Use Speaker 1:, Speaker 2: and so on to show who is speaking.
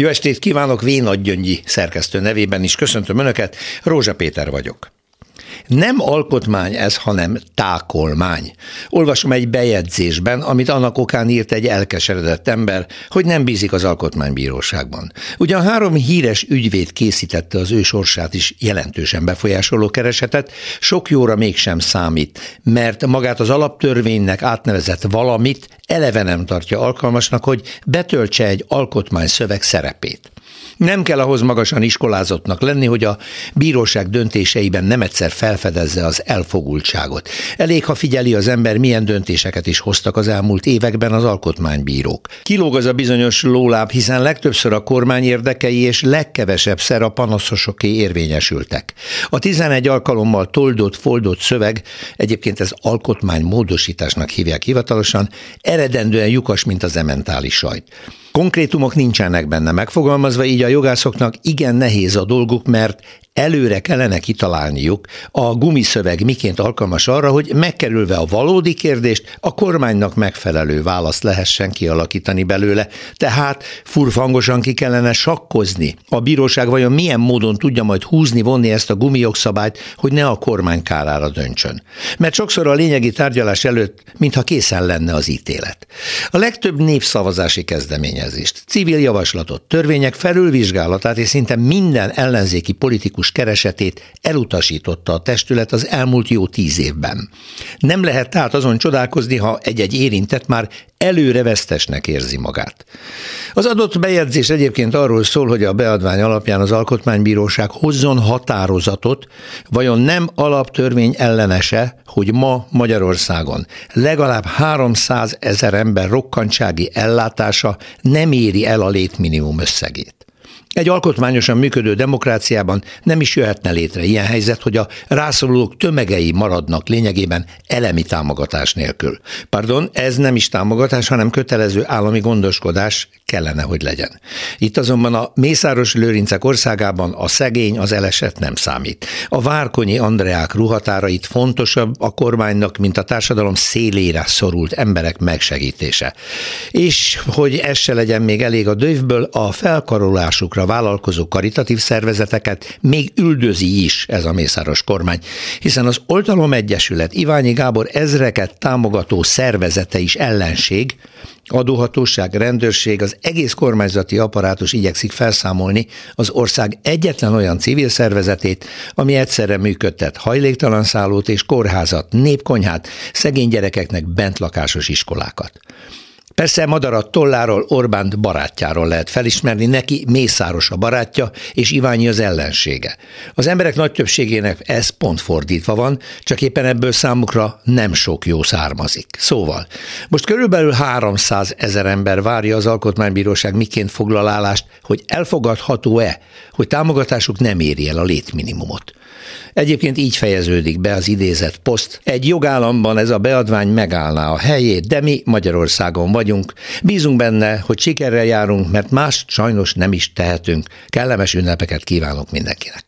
Speaker 1: Jó estét kívánok, Vénagy Gyöngyi szerkesztő nevében is köszöntöm Önöket, Rózsa Péter vagyok. Nem alkotmány ez, hanem tákolmány. Olvasom egy bejegyzésben, amit annak okán írt egy elkeseredett ember, hogy nem bízik az alkotmánybíróságban. Ugyan három híres ügyvéd készítette az ő sorsát is jelentősen befolyásoló keresetet, sok jóra mégsem számít, mert magát az alaptörvénynek átnevezett valamit eleve nem tartja alkalmasnak, hogy betöltse egy alkotmányszöveg szerepét. Nem kell ahhoz magasan iskolázottnak lenni, hogy a bíróság döntéseiben nem egyszer felfedezze az elfogultságot. Elég, ha figyeli az ember, milyen döntéseket is hoztak az elmúlt években az alkotmánybírók. Kilóg az a bizonyos lóláb, hiszen legtöbbször a kormány érdekei és legkevesebb szer a panaszosoké érvényesültek. A 11 alkalommal toldott, foldott szöveg, egyébként ez alkotmány módosításnak hívják hivatalosan, eredendően lyukas, mint az ementális sajt. Konkrétumok nincsenek benne megfogalmazva, így a jogászoknak igen nehéz a dolguk, mert előre kellene kitalálniuk a gumiszöveg miként alkalmas arra, hogy megkerülve a valódi kérdést, a kormánynak megfelelő választ lehessen kialakítani belőle. Tehát furfangosan ki kellene sakkozni. A bíróság vajon milyen módon tudja majd húzni, vonni ezt a gumijogszabályt, hogy ne a kormány kárára döntsön. Mert sokszor a lényegi tárgyalás előtt, mintha készen lenne az ítélet. A legtöbb népszavazási kezdeményezést, civil javaslatot, törvények felülvizsgálatát és szinte minden ellenzéki politikus keresetét elutasította a testület az elmúlt jó tíz évben. Nem lehet tehát azon csodálkozni, ha egy-egy érintett már előre vesztesnek érzi magát. Az adott bejegyzés egyébként arról szól, hogy a beadvány alapján az Alkotmánybíróság hozzon határozatot, vajon nem alaptörvény ellenese, hogy ma Magyarországon legalább 300 ezer ember rokkantsági ellátása nem éri el a létminimum összegét. Egy alkotmányosan működő demokráciában nem is jöhetne létre ilyen helyzet, hogy a rászorulók tömegei maradnak lényegében elemi támogatás nélkül. Pardon, ez nem is támogatás, hanem kötelező állami gondoskodás kellene, hogy legyen. Itt azonban a Mészáros Lőrincek országában a szegény, az eleset nem számít. A Várkonyi Andreák ruhatárait fontosabb a kormánynak, mint a társadalom szélére szorult emberek megsegítése. És hogy ez se legyen még elég a dövből, a felkarolásukra vállalkozó karitatív szervezeteket még üldözi is ez a mészáros kormány, hiszen az Oltalom Egyesület Iványi Gábor ezreket támogató szervezete is ellenség, adóhatóság, rendőrség, az egész kormányzati apparátus igyekszik felszámolni az ország egyetlen olyan civil szervezetét, ami egyszerre működtet hajléktalan szállót és kórházat, népkonyhát, szegény gyerekeknek bentlakásos iskolákat. Persze Madarat tolláról Orbánt barátjáról lehet felismerni, neki Mészáros a barátja, és Iványi az ellensége. Az emberek nagy többségének ez pont fordítva van, csak éppen ebből számukra nem sok jó származik. Szóval, most körülbelül 300 ezer ember várja az Alkotmánybíróság miként foglalálást, hogy elfogadható-e, hogy támogatásuk nem éri el a létminimumot. Egyébként így fejeződik be az idézett poszt. Egy jogállamban ez a beadvány megállná a helyét, de mi Magyarországon vagyunk. Bízunk benne, hogy sikerrel járunk, mert más sajnos nem is tehetünk. Kellemes ünnepeket kívánok mindenkinek.